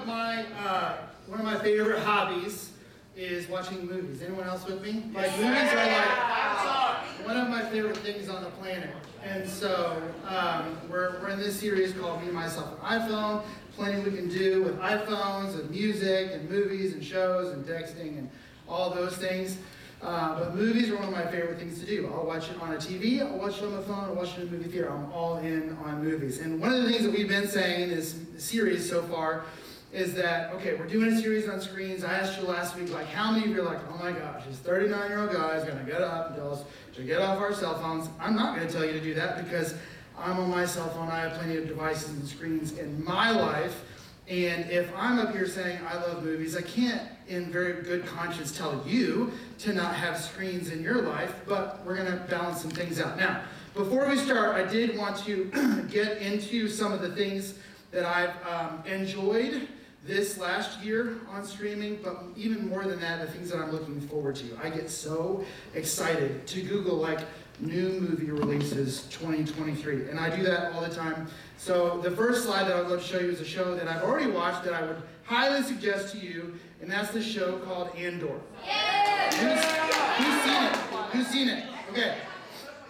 of my uh, one of my favorite hobbies is watching movies. Anyone else with me? Like movies are like one of my favorite things on the planet. And so um, we're, we're in this series called Me and Myself and iPhone. Plenty we can do with iPhones and music and movies and shows and texting and all those things. Uh, but movies are one of my favorite things to do. I'll watch it on a TV, I'll watch it on the phone, I'll watch it in a movie theater. I'm all in on movies. And one of the things that we've been saying in this series so far is that, okay, we're doing a series on screens. I asked you last week, like, how many of you are like, oh my gosh, this 39 year old guy is going to get up and tell us to get off our cell phones? I'm not going to tell you to do that because I'm on my cell phone. I have plenty of devices and screens in my life. And if I'm up here saying I love movies, I can't, in very good conscience, tell you to not have screens in your life, but we're going to balance some things out. Now, before we start, I did want to get into some of the things that I've um, enjoyed this last year on streaming, but even more than that, the things that I'm looking forward to. I get so excited to Google like new movie releases 2023, and I do that all the time. So the first slide that I would love to show you is a show that I've already watched that I would highly suggest to you, and that's the show called Andor. Yeah. Who's, who's seen it? Who's seen it? Okay.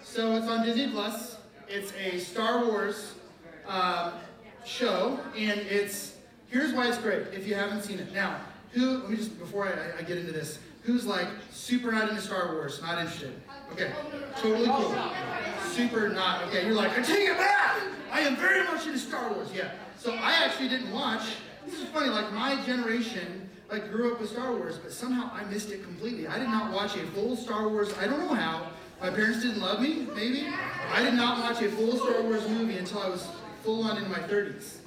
So it's on Disney Plus. It's a Star Wars uh, show, and it's Here's why it's great if you haven't seen it. Now, who, let me just, before I, I get into this, who's like super not into Star Wars, not interested? Okay, totally cool. Super not. Okay, you're like, I take it back! I am very much into Star Wars. Yeah. So I actually didn't watch, this is funny, like my generation, like grew up with Star Wars, but somehow I missed it completely. I did not watch a full Star Wars, I don't know how. My parents didn't love me, maybe. I did not watch a full Star Wars movie until I was full on in my 30s.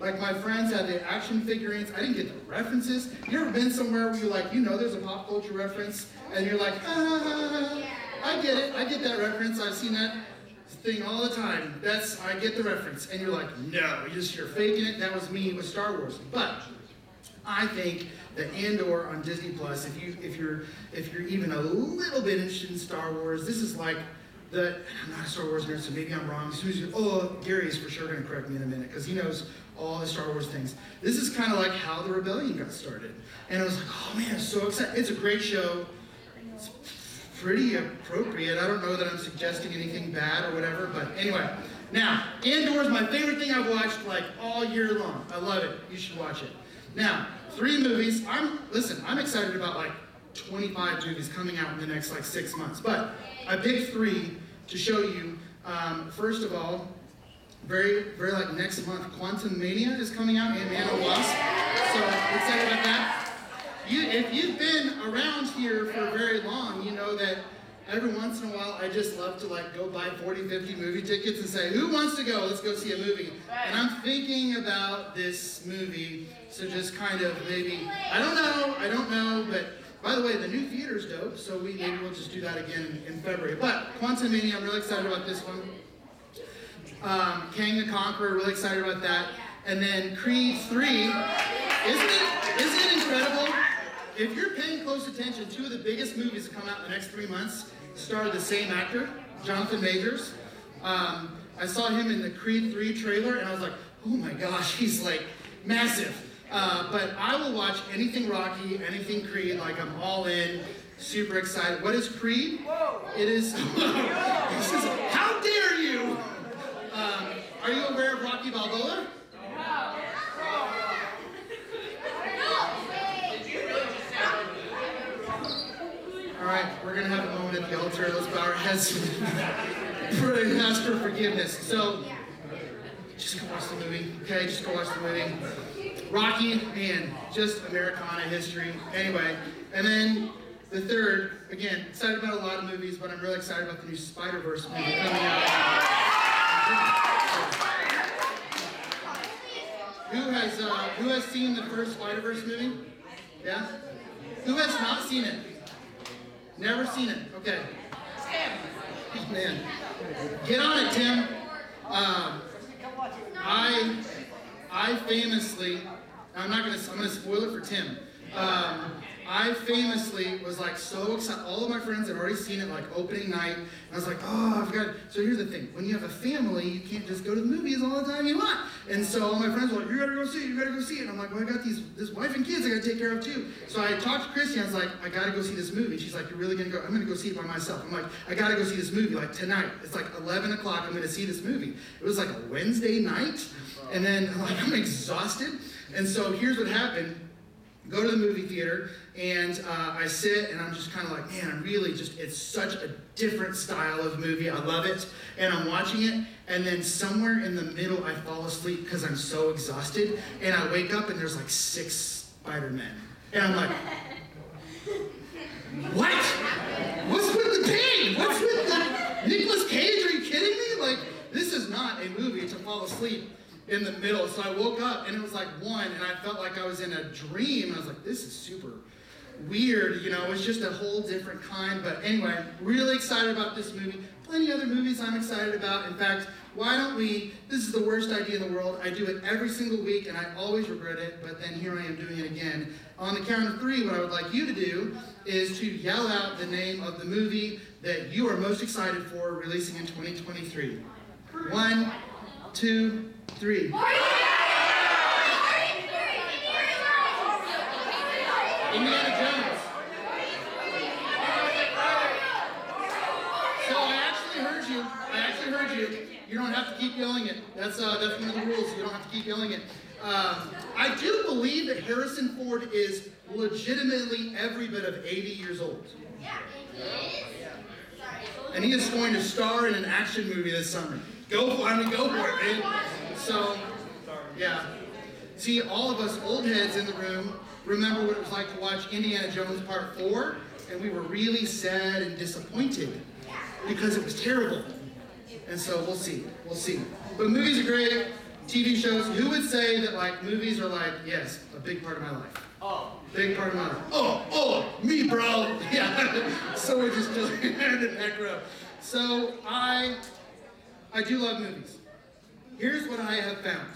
Like my friends had the action figurines. I didn't get the references. You ever been somewhere where you're like, you know, there's a pop culture reference, and you're like, ah, I get it. I get that reference. I've seen that thing all the time. That's I get the reference, and you're like, no, you just you're faking it. That was me with Star Wars. But I think that Andor on Disney Plus, if you if you're if you're even a little bit interested in Star Wars, this is like the I'm not a Star Wars nerd, so maybe I'm wrong. Oh, Gary is for sure going to correct me in a minute because he knows all the Star Wars things. This is kind of like how the rebellion got started. And I was like, oh man, I'm so excited. It's a great show. It's pretty appropriate. I don't know that I'm suggesting anything bad or whatever, but anyway. Now, Andor is my favorite thing I've watched like all year long. I love it. You should watch it. Now, three movies. I'm listen, I'm excited about like 25 movies coming out in the next like six months. But I picked three to show you. Um, first of all, very, very like next month, Quantumania is coming out in Man Wasp. So excited about that. You, if you've been around here for very long, you know that every once in a while I just love to like go buy 40, 50 movie tickets and say, who wants to go? Let's go see a movie. And I'm thinking about this movie, so just kind of maybe, I don't know, I don't know, but by the way, the new theater's dope, so we maybe we'll just do that again in, February. But Quantumania, I'm really excited about this one. Um, Kang the Conqueror, really excited about that. And then Creed 3. Isn't it, isn't it incredible? If you're paying close attention, two of the biggest movies that come out in the next three months star the same actor, Jonathan Majors. Um, I saw him in the Creed 3 trailer and I was like, oh my gosh, he's like massive. Uh, but I will watch anything Rocky, anything Creed, like I'm all in, super excited. What is Creed? Whoa. It is. how dare you! Um, are you aware of Rocky Balboa? All right, we're gonna have a moment at the altar. Let's bow our heads and ask for forgiveness. So, just go watch the movie, okay? Just go watch the movie. Rocky, man, just Americana history. Anyway, and then the third, again, excited about a lot of movies, but I'm really excited about the new Spider Verse movie coming out. Who has uh, who has seen the first Spider Verse movie? Yeah. Who has not seen it? Never seen it. Okay. Oh, man, get on it, Tim. Um, I I famously, I'm not gonna I'm gonna spoil it for Tim. Um, I famously was like so excited. All of my friends had already seen it like opening night. And I was like, oh, I've got. So here's the thing: when you have a family, you can't just go to the movies all the time you want. And so all my friends were like, you gotta go see it. You gotta go see it. And I'm like, well, I got these this wife and kids I gotta take care of too. So I talked to Christy. I was like, I gotta go see this movie. She's like, you're really gonna go? I'm gonna go see it by myself. I'm like, I gotta go see this movie like tonight. It's like 11 o'clock. I'm gonna see this movie. It was like a Wednesday night, and then I'm like, I'm exhausted. And so here's what happened go to the movie theater and uh, I sit and I'm just kind of like, man, I'm really just, it's such a different style of movie. I love it. And I'm watching it. And then somewhere in the middle, I fall asleep because I'm so exhausted. And I wake up and there's like six Spider Men. And I'm like, what? What's with the pain? What's with the Nicolas Cage? Are you kidding me? Like, this is not a movie to fall asleep in the middle. So I woke up and it was like one, and I felt like I was in a dream. I was like, this is super weird, you know, it's just a whole different kind. But anyway, really excited about this movie. Plenty other movies I'm excited about. In fact, why don't we? This is the worst idea in the world. I do it every single week and I always regret it, but then here I am doing it again. On the count of three, what I would like you to do is to yell out the name of the movie that you are most excited for releasing in 2023. One, two, three. Indiana Jones. So I actually heard you. I actually heard you. You don't have to keep yelling it. That's uh, that's one of the rules. You don't have to keep yelling it. Um, I do believe that Harrison Ford is legitimately every bit of 80 years old. Yeah, And he is going to star in an action movie this summer. Go for I mean, go for it, man. So, yeah. See, all of us old heads in the room remember what it was like to watch Indiana Jones Part 4, and we were really sad and disappointed because it was terrible. And so we'll see. We'll see. But movies are great. TV shows. Who would say that like movies are like, yes, a big part of my life? Oh. Big part of my life. Oh, oh, me, bro. Yeah. so we're just chilling in the back row. So I, I do love movies. Here's what I have found.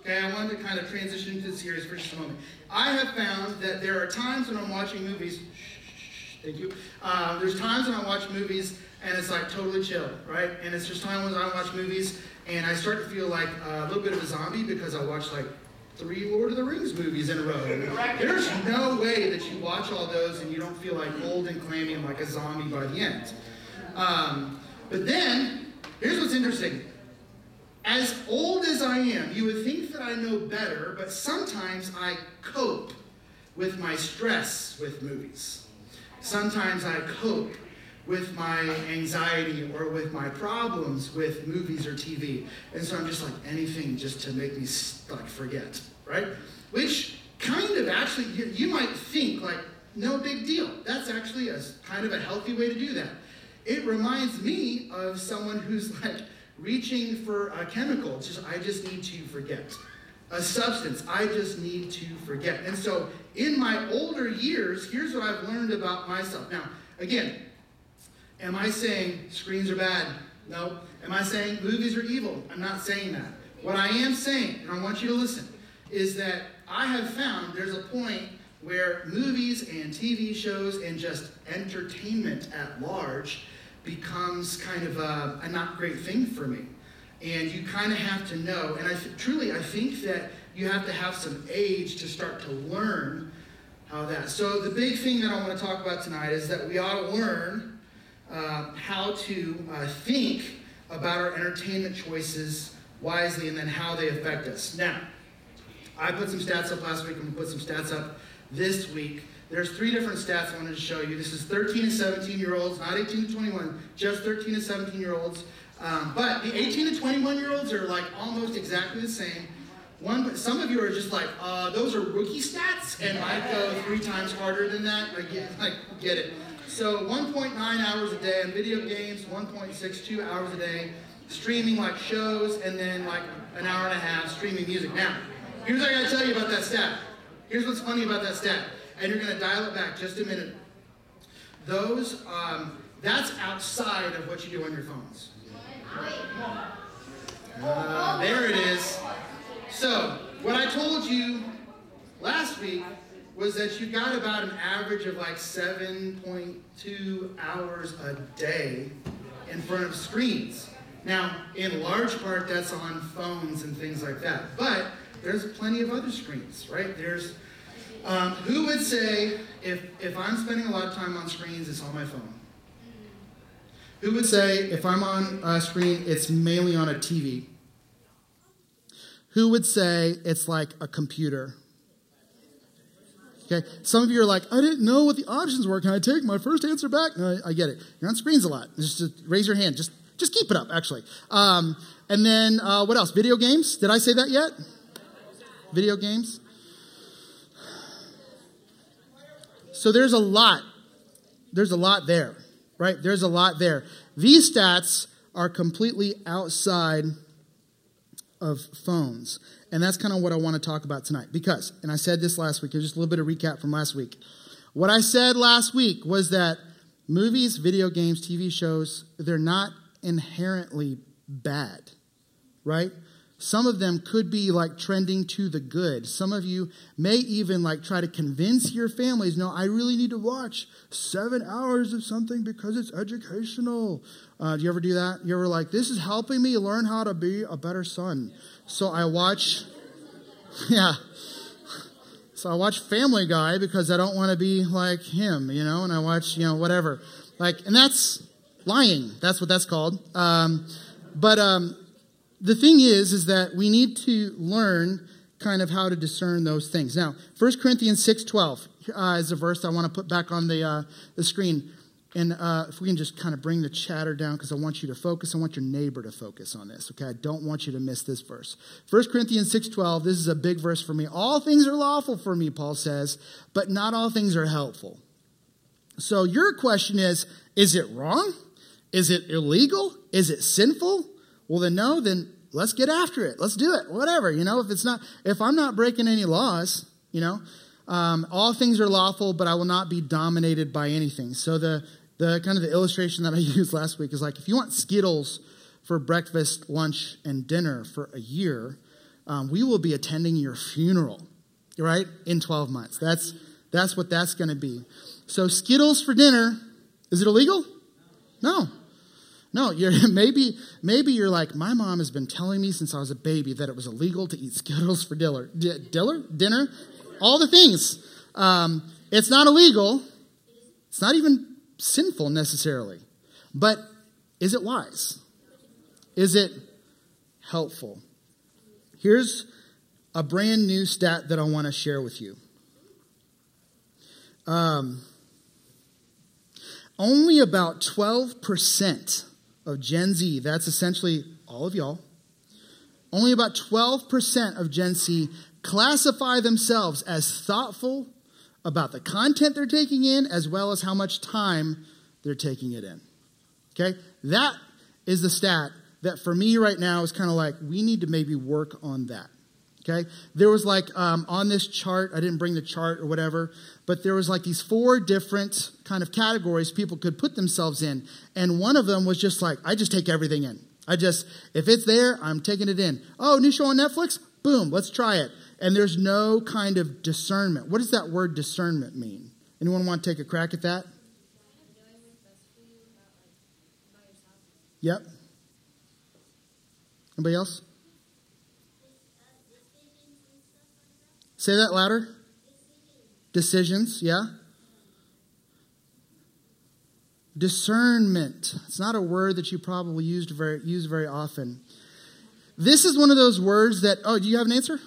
Okay, I wanted to kind of transition to the series for just a moment. I have found that there are times when I'm watching movies. thank you. Uh, there's times when I watch movies and it's like totally chill, right? And it's just times when I watch movies and I start to feel like a little bit of a zombie because I watch like three Lord of the Rings movies in a row. There's no way that you watch all those and you don't feel like old and clammy and like a zombie by the end. Um, but then, here's what's interesting. As old as I am, you would think that I know better, but sometimes I cope with my stress with movies. Sometimes I cope with my anxiety or with my problems with movies or TV. And so I'm just like anything just to make me like forget, right? Which kind of actually you, you might think like no big deal. That's actually a kind of a healthy way to do that. It reminds me of someone who's like reaching for a chemical. It's just I just need to forget. A substance I just need to forget. And so in my older years, here's what I've learned about myself. Now, again, am I saying screens are bad? No. Am I saying movies are evil? I'm not saying that. What I am saying, and I want you to listen, is that I have found there's a point where movies and TV shows and just entertainment at large becomes kind of a, a not great thing for me. And you kind of have to know, and I th- truly, I think that you have to have some age to start to learn how that. So the big thing that I want to talk about tonight is that we ought to learn uh, how to uh, think about our entertainment choices wisely and then how they affect us. Now, I put some stats up last week. I'm going to put some stats up this week. There's three different stats I wanted to show you. This is 13 and 17 year olds, not 18 to 21, just 13 and 17 year olds. Um, but the 18 to 21 year olds are like almost exactly the same. One, some of you are just like, uh, those are rookie stats, and I go three times harder than that. I get, like, get it. So 1.9 hours a day on video games, 1.62 hours a day streaming like shows, and then like an hour and a half streaming music. Now, here's what I gotta tell you about that stat. Here's what's funny about that stat and you're going to dial it back just a minute. Those, um, that's outside of what you do on your phones. Uh, there it is. So, what I told you last week was that you got about an average of like 7.2 hours a day in front of screens. Now, in large part, that's on phones and things like that. But there's plenty of other screens, right? There's um, who would say if if I'm spending a lot of time on screens, it's on my phone? Who would say if I'm on a screen, it's mainly on a TV? Who would say it's like a computer? Okay, some of you are like, I didn't know what the options were. Can I take my first answer back? No, I get it. You're on screens a lot. Just, just raise your hand. Just just keep it up, actually. Um, and then uh, what else? Video games. Did I say that yet? Video games. So there's a lot. There's a lot there, right? There's a lot there. These stats are completely outside of phones. And that's kind of what I want to talk about tonight. Because, and I said this last week, just a little bit of recap from last week. What I said last week was that movies, video games, TV shows, they're not inherently bad, right? Some of them could be like trending to the good. Some of you may even like try to convince your families, no, I really need to watch seven hours of something because it's educational. Uh, do you ever do that? You ever like, this is helping me learn how to be a better son. So I watch, yeah. So I watch Family Guy because I don't want to be like him, you know, and I watch, you know, whatever. Like, and that's lying. That's what that's called. Um, but, um, the thing is, is that we need to learn kind of how to discern those things. Now, 1 Corinthians 6.12 uh, is a verse I want to put back on the, uh, the screen. And uh, if we can just kind of bring the chatter down because I want you to focus. I want your neighbor to focus on this, okay? I don't want you to miss this verse. 1 Corinthians 6.12, this is a big verse for me. All things are lawful for me, Paul says, but not all things are helpful. So your question is, is it wrong? Is it illegal? Is it sinful? Well, then no, then let's get after it. Let's do it. Whatever, you know, if it's not, if I'm not breaking any laws, you know, um, all things are lawful, but I will not be dominated by anything. So the, the kind of the illustration that I used last week is like, if you want Skittles for breakfast, lunch, and dinner for a year, um, we will be attending your funeral, right? In 12 months. That's, that's what that's going to be. So Skittles for dinner, is it illegal? No. No, maybe, maybe you're like, my mom has been telling me since I was a baby that it was illegal to eat Skittles for diller, d- diller, dinner, all the things. Um, it's not illegal. It's not even sinful necessarily. But is it wise? Is it helpful? Here's a brand new stat that I want to share with you. Um, only about 12% of Gen Z, that's essentially all of y'all, only about 12% of Gen Z classify themselves as thoughtful about the content they're taking in as well as how much time they're taking it in. Okay? That is the stat that for me right now is kind of like, we need to maybe work on that. Okay? There was like um, on this chart, I didn't bring the chart or whatever, but there was like these four different kind of categories people could put themselves in. And one of them was just like, I just take everything in. I just, if it's there, I'm taking it in. Oh, new show on Netflix? Boom, let's try it. And there's no kind of discernment. What does that word discernment mean? Anyone want to take a crack at that? Yep. Anybody else? Say that louder. Decisions, yeah. Discernment. It's not a word that you probably used very, use very often. This is one of those words that, oh, do you have an answer?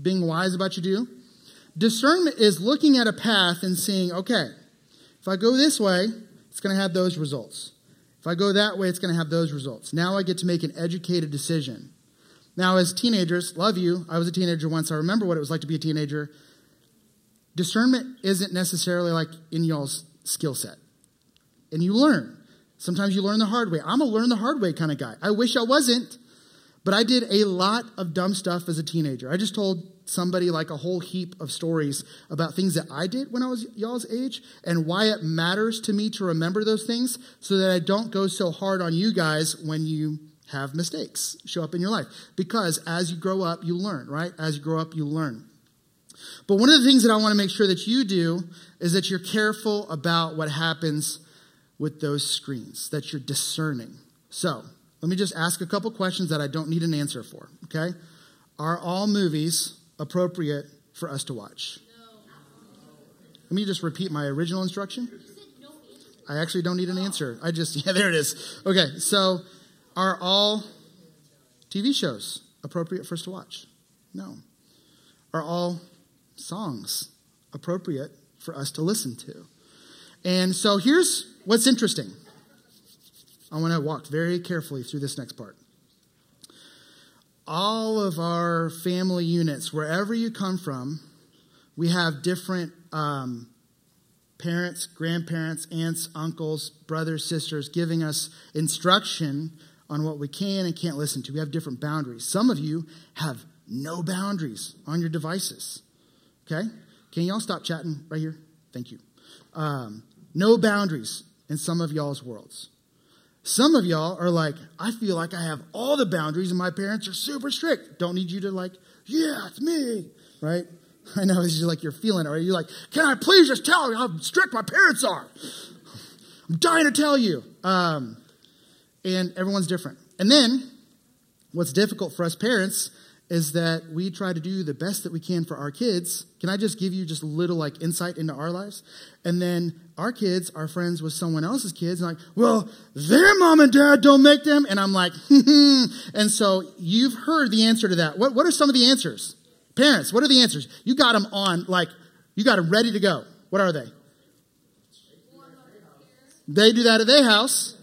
Being wise about what you do. Discernment is looking at a path and seeing, okay, if I go this way, it's going to have those results. If I go that way, it's going to have those results. Now I get to make an educated decision. Now, as teenagers, love you. I was a teenager once. I remember what it was like to be a teenager. Discernment isn't necessarily like in y'all's skill set. And you learn. Sometimes you learn the hard way. I'm a learn the hard way kind of guy. I wish I wasn't, but I did a lot of dumb stuff as a teenager. I just told somebody like a whole heap of stories about things that I did when I was y'all's age and why it matters to me to remember those things so that I don't go so hard on you guys when you have mistakes show up in your life because as you grow up, you learn, right? As you grow up, you learn. But one of the things that I want to make sure that you do is that you're careful about what happens with those screens, that you're discerning. So, let me just ask a couple questions that I don't need an answer for, okay? Are all movies appropriate for us to watch? No. Let me just repeat my original instruction. I actually don't need an answer. I just, yeah, there it is. Okay, so are all TV shows appropriate for us to watch? No. Are all songs appropriate for us to listen to? And so here's what's interesting. I want to walk very carefully through this next part. All of our family units, wherever you come from, we have different um, parents, grandparents, aunts, uncles, brothers, sisters giving us instruction on what we can and can't listen to. We have different boundaries. Some of you have no boundaries on your devices. Okay? Can y'all stop chatting right here? Thank you. Um, no boundaries in some of y'all's worlds. Some of y'all are like, I feel like I have all the boundaries and my parents are super strict. Don't need you to like, yeah, it's me, right? I know it's just like you're feeling it, or you're like, can I please just tell you how strict my parents are? I'm dying to tell you. Um, and everyone's different. And then, what's difficult for us parents is that we try to do the best that we can for our kids. Can I just give you just a little like insight into our lives? And then our kids are friends with someone else's kids and like, well, their mom and dad don't make them. And I'm like, hmm. and so you've heard the answer to that. What, what are some of the answers? Parents, what are the answers? You got them on, like, you got them ready to go. What are they? They do that at their house.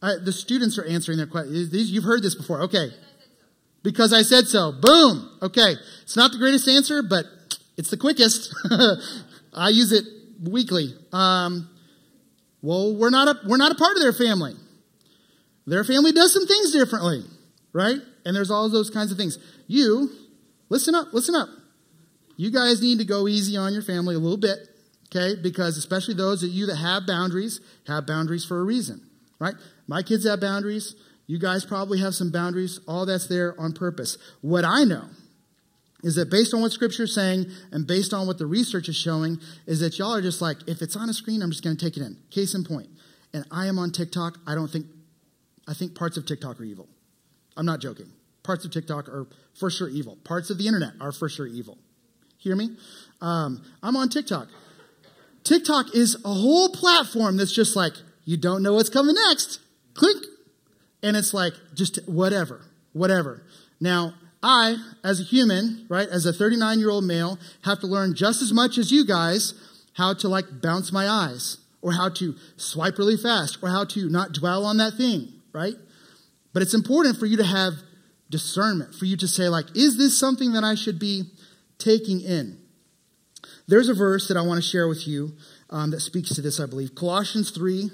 The students are answering their questions. You've heard this before. Okay. Because I said so. Boom. Okay. It's not the greatest answer, but it's the quickest. I use it weekly. Um, well, we're not a, we're not a part of their family. Their family does some things differently, right? And there's all those kinds of things. You, listen up, listen up. You guys need to go easy on your family a little bit, okay? Because especially those of you that have boundaries, have boundaries for a reason, right? My kids have boundaries. You guys probably have some boundaries. All that's there on purpose. What I know is that based on what scripture is saying and based on what the research is showing is that y'all are just like, if it's on a screen, I'm just going to take it in. Case in point. And I am on TikTok. I don't think, I think parts of TikTok are evil. I'm not joking. Parts of TikTok are for sure evil. Parts of the internet are for sure evil. Hear me? Um, I'm on TikTok. TikTok is a whole platform that's just like, you don't know what's coming next. Click. And it's like, just whatever, whatever. Now, I, as a human, right, as a 39 year old male, have to learn just as much as you guys how to like bounce my eyes or how to swipe really fast or how to not dwell on that thing, right? But it's important for you to have discernment, for you to say, like, is this something that I should be taking in? There's a verse that I want to share with you um, that speaks to this, I believe. Colossians 3,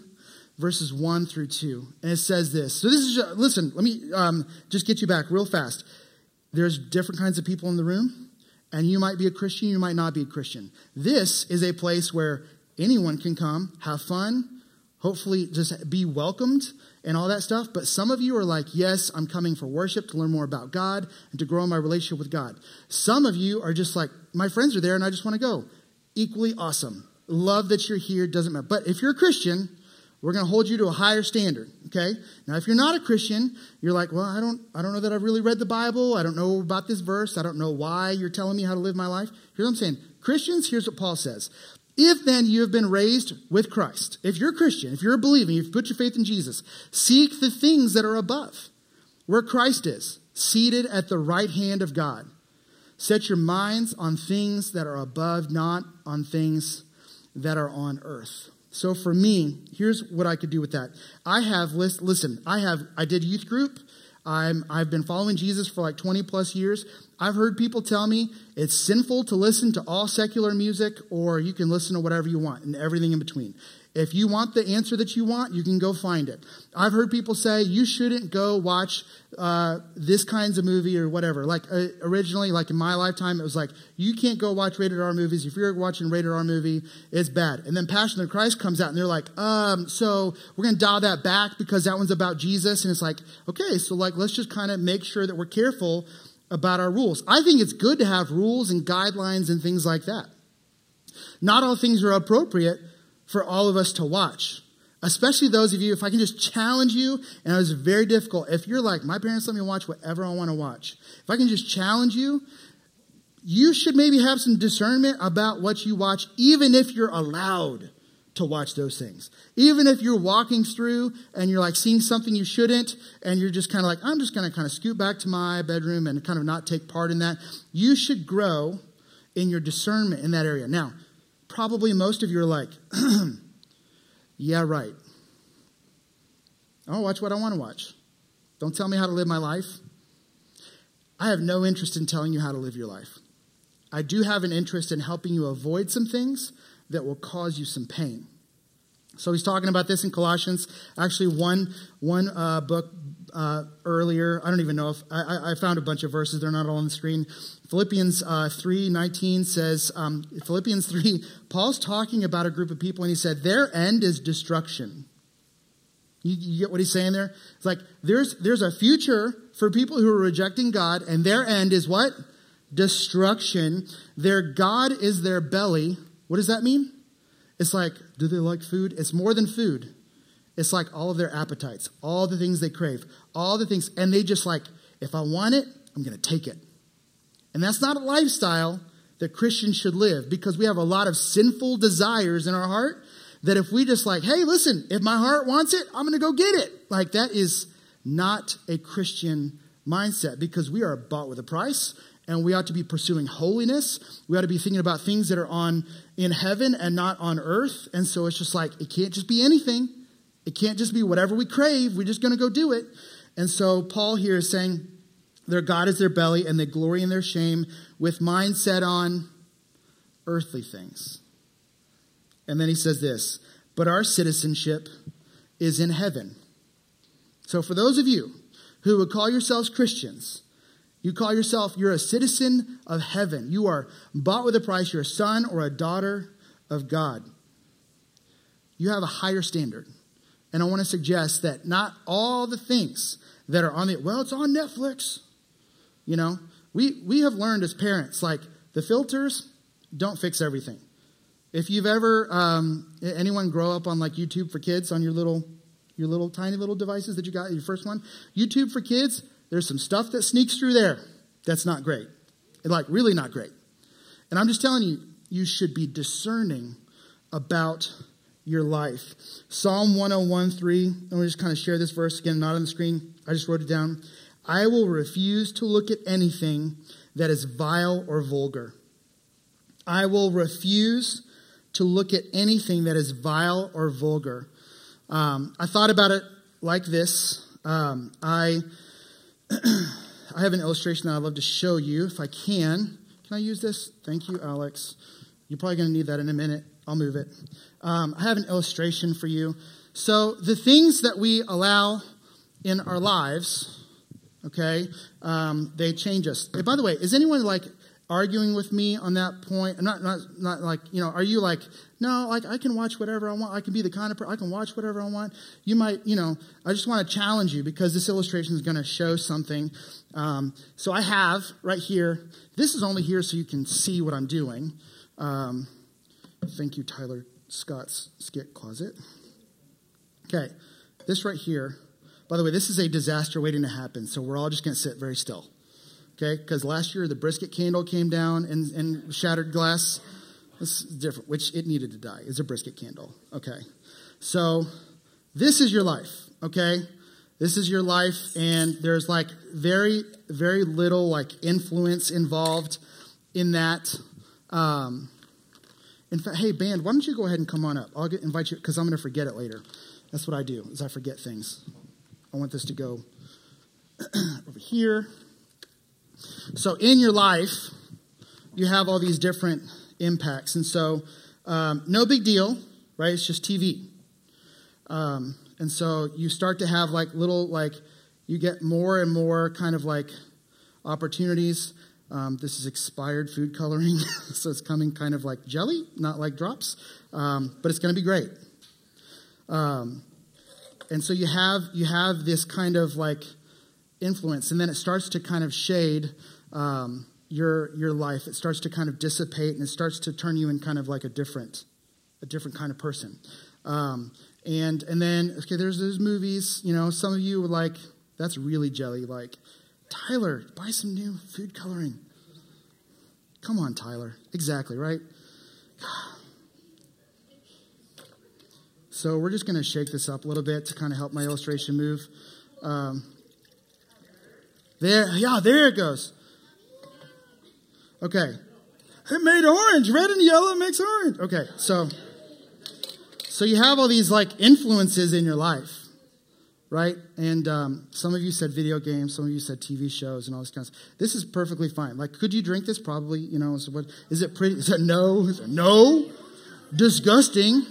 verses 1 through 2. And it says this. So this is, just, listen, let me um, just get you back real fast. There's different kinds of people in the room, and you might be a Christian, you might not be a Christian. This is a place where anyone can come, have fun, hopefully just be welcomed and all that stuff. But some of you are like, yes, I'm coming for worship to learn more about God and to grow in my relationship with God. Some of you are just like, my friends are there and I just want to go. Equally awesome. Love that you're here, doesn't matter. But if you're a Christian, we're going to hold you to a higher standard, okay? Now, if you're not a Christian, you're like, well, I don't, I don't know that I've really read the Bible. I don't know about this verse. I don't know why you're telling me how to live my life. Here's what I'm saying. Christians, here's what Paul says. If then you have been raised with Christ, if you're a Christian, if you're a believer, you've put your faith in Jesus, seek the things that are above, where Christ is, seated at the right hand of God. Set your minds on things that are above, not on things that are on earth. So for me, here's what I could do with that. I have list, listen, I have I did youth group. I'm I've been following Jesus for like 20 plus years. I've heard people tell me it's sinful to listen to all secular music or you can listen to whatever you want and everything in between. If you want the answer that you want, you can go find it. I've heard people say you shouldn't go watch uh, this kinds of movie or whatever. Like uh, originally, like in my lifetime, it was like you can't go watch rated R movies. If you're watching rated R movie, it's bad. And then Passion of Christ comes out, and they're like, um, so we're gonna dial that back because that one's about Jesus. And it's like, okay, so like let's just kind of make sure that we're careful about our rules. I think it's good to have rules and guidelines and things like that. Not all things are appropriate for all of us to watch. Especially those of you, if I can just challenge you, and it was very difficult. If you're like, my parents let me watch whatever I want to watch. If I can just challenge you, you should maybe have some discernment about what you watch, even if you're allowed to watch those things. Even if you're walking through and you're like seeing something you shouldn't, and you're just kind of like, I'm just going to kind of scoot back to my bedroom and kind of not take part in that. You should grow in your discernment in that area. Now, probably most of you are like, yeah, right. I'll watch what I want to watch. Don't tell me how to live my life. I have no interest in telling you how to live your life. I do have an interest in helping you avoid some things that will cause you some pain. So he's talking about this in Colossians. Actually, one one uh, book uh, earlier. I don't even know if I, I, found a bunch of verses. They're not all on the screen. Philippians uh, three nineteen says um, Philippians three. Paul's talking about a group of people, and he said their end is destruction. You, you get what he's saying there? It's like there's there's a future for people who are rejecting God, and their end is what? Destruction. Their God is their belly. What does that mean? It's like, do they like food? It's more than food. It's like all of their appetites, all the things they crave, all the things, and they just like, if I want it, I'm going to take it. And that's not a lifestyle that Christians should live because we have a lot of sinful desires in our heart that if we just like, hey, listen, if my heart wants it, I'm going to go get it. Like that is not a Christian mindset because we are bought with a price and we ought to be pursuing holiness. We ought to be thinking about things that are on in heaven and not on earth. And so it's just like, it can't just be anything. It can't just be whatever we crave. We're just going to go do it. And so Paul here is saying their God is their belly and they glory in their shame with mind set on earthly things. And then he says this, but our citizenship is in heaven. So for those of you who would call yourselves Christians, you call yourself, you're a citizen of heaven. You are bought with a price. You're a son or a daughter of God. You have a higher standard. And I want to suggest that not all the things that are on the, well, it's on Netflix. You know, we, we have learned as parents, like the filters don't fix everything. If you've ever, um, anyone grow up on like YouTube for kids on your little, your little tiny little devices that you got, your first one, YouTube for kids, there's some stuff that sneaks through there that's not great. Like, really not great. And I'm just telling you, you should be discerning about your life. Psalm 101:3. I'm going to just kind of share this verse again, not on the screen. I just wrote it down. I will refuse to look at anything that is vile or vulgar. I will refuse to look at anything that is vile or vulgar. Um, I thought about it like this. Um, I I have an illustration that I'd love to show you if I can. Can I use this? Thank you, Alex. You're probably going to need that in a minute. I'll move it. Um, I have an illustration for you. So, the things that we allow in our lives, okay, um, they change us. By the way, is anyone like arguing with me on that point? Not, not, not like, you know, are you like, no, like I can watch whatever I want. I can be the kind of person, I can watch whatever I want. You might, you know, I just want to challenge you because this illustration is going to show something. Um, so I have right here, this is only here so you can see what I'm doing. Um, thank you, Tyler Scott's Skit Closet. Okay, this right here, by the way, this is a disaster waiting to happen, so we're all just going to sit very still okay? Because last year the brisket candle came down and, and shattered glass. This is different, which it needed to die. It's a brisket candle, okay? So this is your life, okay? This is your life, and there's like very, very little like influence involved in that. Um, in fact, hey band, why don't you go ahead and come on up? I'll get, invite you because I'm going to forget it later. That's what I do is I forget things. I want this to go over here. So in your life, you have all these different impacts. And so, um, no big deal right? It's just TV. Um, and so you start to have like little, like, you get more and more kind of like opportunities. Um, this is expired food coloring, so it's coming kind of like jelly, not like drops, um, but it's going to be great. Um, and so you have you have this kind of like influence, and then it starts to kind of shade um, your your life. It starts to kind of dissipate, and it starts to turn you in kind of like a different a different kind of person. Um, and and then okay, there's those movies. You know, some of you were like, "That's really jelly." Like, Tyler, buy some new food coloring. Come on, Tyler. Exactly right. So we're just going to shake this up a little bit to kind of help my illustration move. Um, there, yeah, there it goes. Okay. It made orange. Red and yellow makes orange. Okay, so so you have all these like influences in your life, right? And um, some of you said video games, some of you said TV shows and all this kind of stuff. This is perfectly fine. Like, could you drink this? Probably, you know. So what is it pretty? Is it no? Is it no? Disgusting.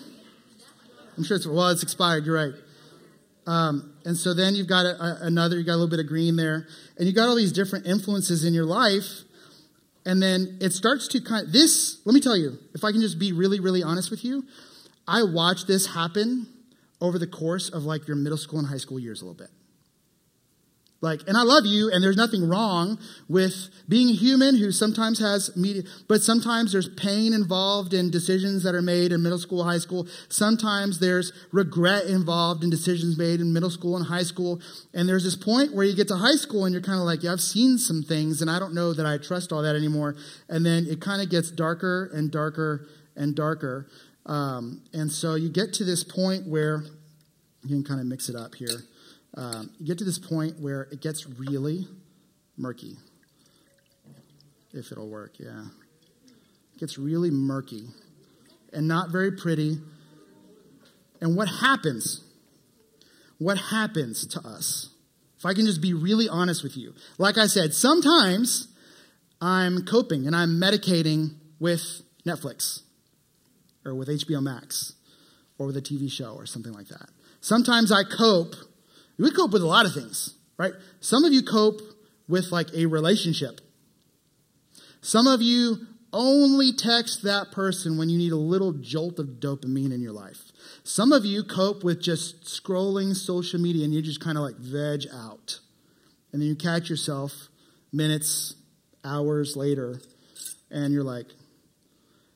I'm sure it's well, it's expired. You're right. Um, and so then you've got a, a, another. You got a little bit of green there, and you got all these different influences in your life. And then it starts to kind of, this, let me tell you, if I can just be really, really honest with you, I watched this happen over the course of like your middle school and high school years a little bit. Like, and I love you, and there's nothing wrong with being a human who sometimes has media, but sometimes there's pain involved in decisions that are made in middle school, high school. Sometimes there's regret involved in decisions made in middle school and high school. And there's this point where you get to high school and you're kind of like, yeah, I've seen some things, and I don't know that I trust all that anymore. And then it kind of gets darker and darker and darker. Um, and so you get to this point where you can kind of mix it up here um, you get to this point where it gets really murky. If it'll work, yeah. It gets really murky and not very pretty. And what happens? What happens to us? If I can just be really honest with you. Like I said, sometimes I'm coping and I'm medicating with Netflix or with HBO Max or with a TV show or something like that. Sometimes I cope we cope with a lot of things, right? Some of you cope with like a relationship. Some of you only text that person when you need a little jolt of dopamine in your life. Some of you cope with just scrolling social media and you just kind of like veg out. And then you catch yourself minutes, hours later, and you're like,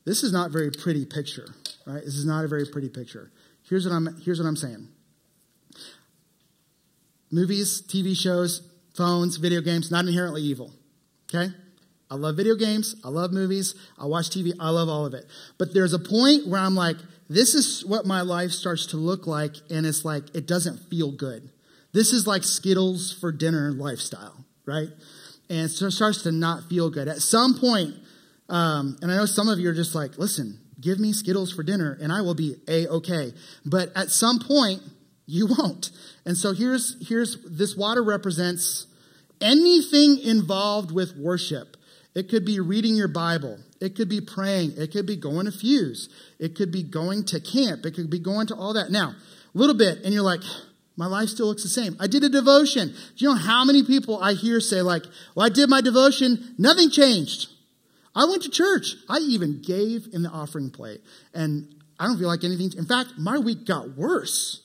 this is not a very pretty picture, right? This is not a very pretty picture. Here's what I'm, here's what I'm saying movies, TV shows, phones, video games, not inherently evil. Okay? I love video games. I love movies. I watch TV. I love all of it. But there's a point where I'm like, this is what my life starts to look like, and it's like, it doesn't feel good. This is like Skittles for dinner lifestyle, right? And so it starts to not feel good. At some point, um, and I know some of you are just like, listen, give me Skittles for dinner, and I will be a okay. But at some point, you won't. And so here's, here's, this water represents anything involved with worship. It could be reading your Bible. It could be praying. It could be going to Fuse. It could be going to camp. It could be going to all that. Now, a little bit, and you're like, my life still looks the same. I did a devotion. Do you know how many people I hear say, like, well, I did my devotion, nothing changed. I went to church. I even gave in the offering plate. And I don't feel like anything. In fact, my week got worse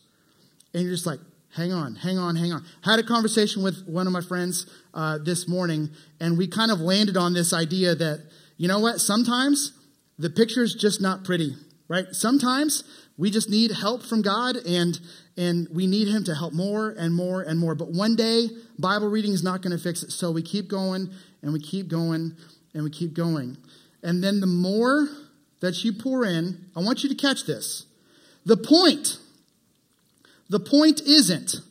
and you're just like, hang on, hang on, hang on. Had a conversation with one of my friends uh, this morning, and we kind of landed on this idea that, you know what, sometimes the picture's just not pretty, right? Sometimes we just need help from God, and and we need Him to help more and more and more. But one day, Bible reading is not going to fix it. So we keep going, and we keep going, and we keep going. And then the more that you pour in, I want you to catch this. The point the point isn't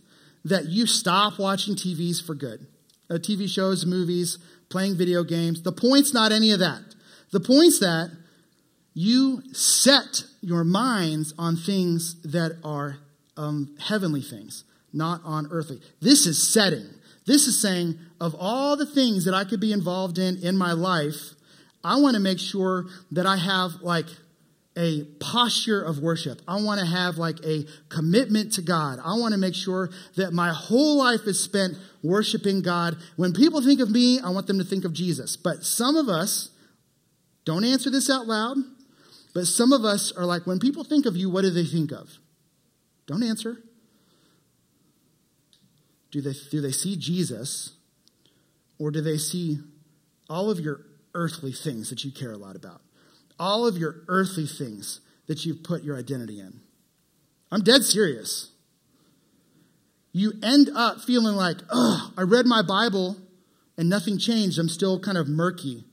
that you stop watching TVs for good, uh, TV shows, movies, playing video games. The point's not any of that. The point's that you set your minds on things that are um, heavenly things, not on earthly. This is setting. This is saying, of all the things that I could be involved in in my life, I want to make sure that I have like a posture of worship. I want to have like a commitment to God. I want to make sure that my whole life is spent worshiping God. When people think of me, I want them to think of Jesus. But some of us, don't answer this out loud, but some of us are like, when people think of you, what do they think of? Don't answer. Do they, do they see Jesus or do they see all of your earthly things that you care a lot about? All of your earthly things that you've put your identity in? I'm dead serious. You end up feeling like, oh, I read my Bible and nothing changed. I'm still kind of murky.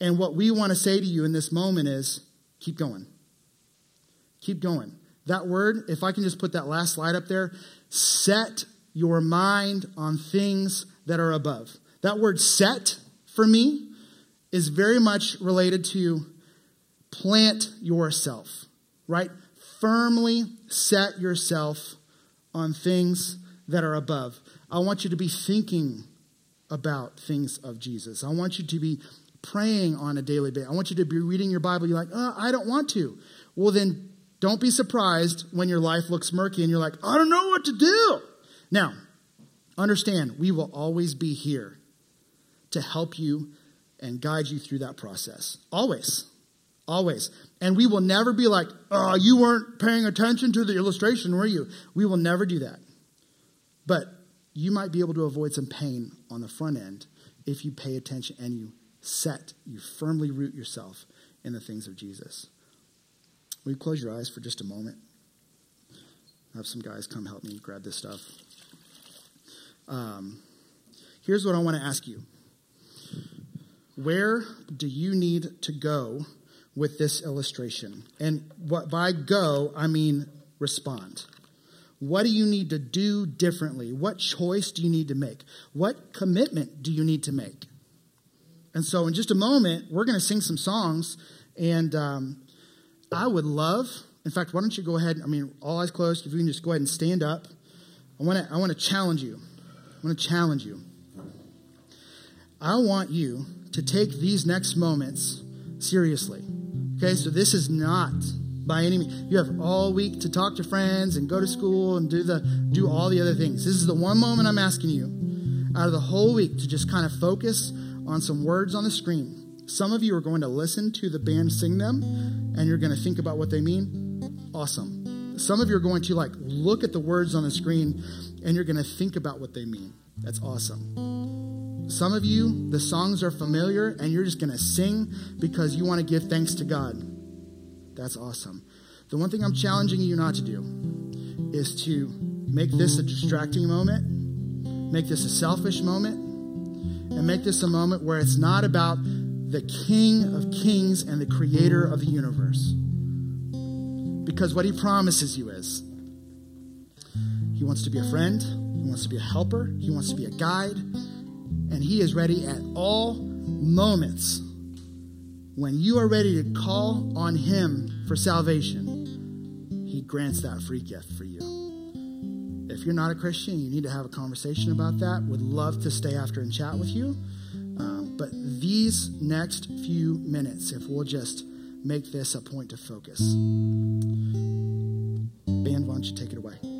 And what we want to say to you in this moment is keep going. Keep going. That word, if I can just put that last slide up there, set your mind on things that are above. That word set for me is very much related to plant yourself, right? Firmly set yourself on things that are above. I want you to be thinking about things of Jesus. I want you to be praying on a daily basis. I want you to be reading your Bible. You're like, oh, I don't want to. Well, then don't be surprised when your life looks murky and you're like, I don't know what to do. Now, understand, we will always be here to help you and guide you through that process. Always. Always. And we will never be like, oh, you weren't paying attention to the illustration, were you? We will never do that. But you might be able to avoid some pain on the front end if you pay attention and you set, you firmly root yourself in the things of Jesus. Will you close your eyes for just a moment? have some guys come help me grab this stuff. Um, here's what I want to ask you Where do you need to go with this illustration? And what, by go, I mean respond. What do you need to do differently? What choice do you need to make? What commitment do you need to make? And so, in just a moment, we're going to sing some songs. And um, I would love, in fact, why don't you go ahead? I mean, all eyes closed. If you can just go ahead and stand up. I want to, I want to challenge you. I want to challenge you. I want you to take these next moments seriously. Okay, so this is not by any means. You have all week to talk to friends and go to school and do the do all the other things. This is the one moment I'm asking you out of the whole week to just kind of focus on some words on the screen. Some of you are going to listen to the band sing them and you're going to think about what they mean. Awesome. Some of you are going to like look at the words on the screen and you're going to think about what they mean. That's awesome. Some of you, the songs are familiar and you're just going to sing because you want to give thanks to God. That's awesome. The one thing I'm challenging you not to do is to make this a distracting moment, make this a selfish moment, and make this a moment where it's not about the King of Kings and the Creator of the universe. Because what He promises you is He wants to be a friend, He wants to be a helper, He wants to be a guide, and He is ready at all moments when you are ready to call on Him for salvation, He grants that free gift for you. If you're not a Christian, you need to have a conversation about that. Would love to stay after and chat with you. Um, but these next few minutes, if we'll just make this a point to focus. Band, why don't you take it away?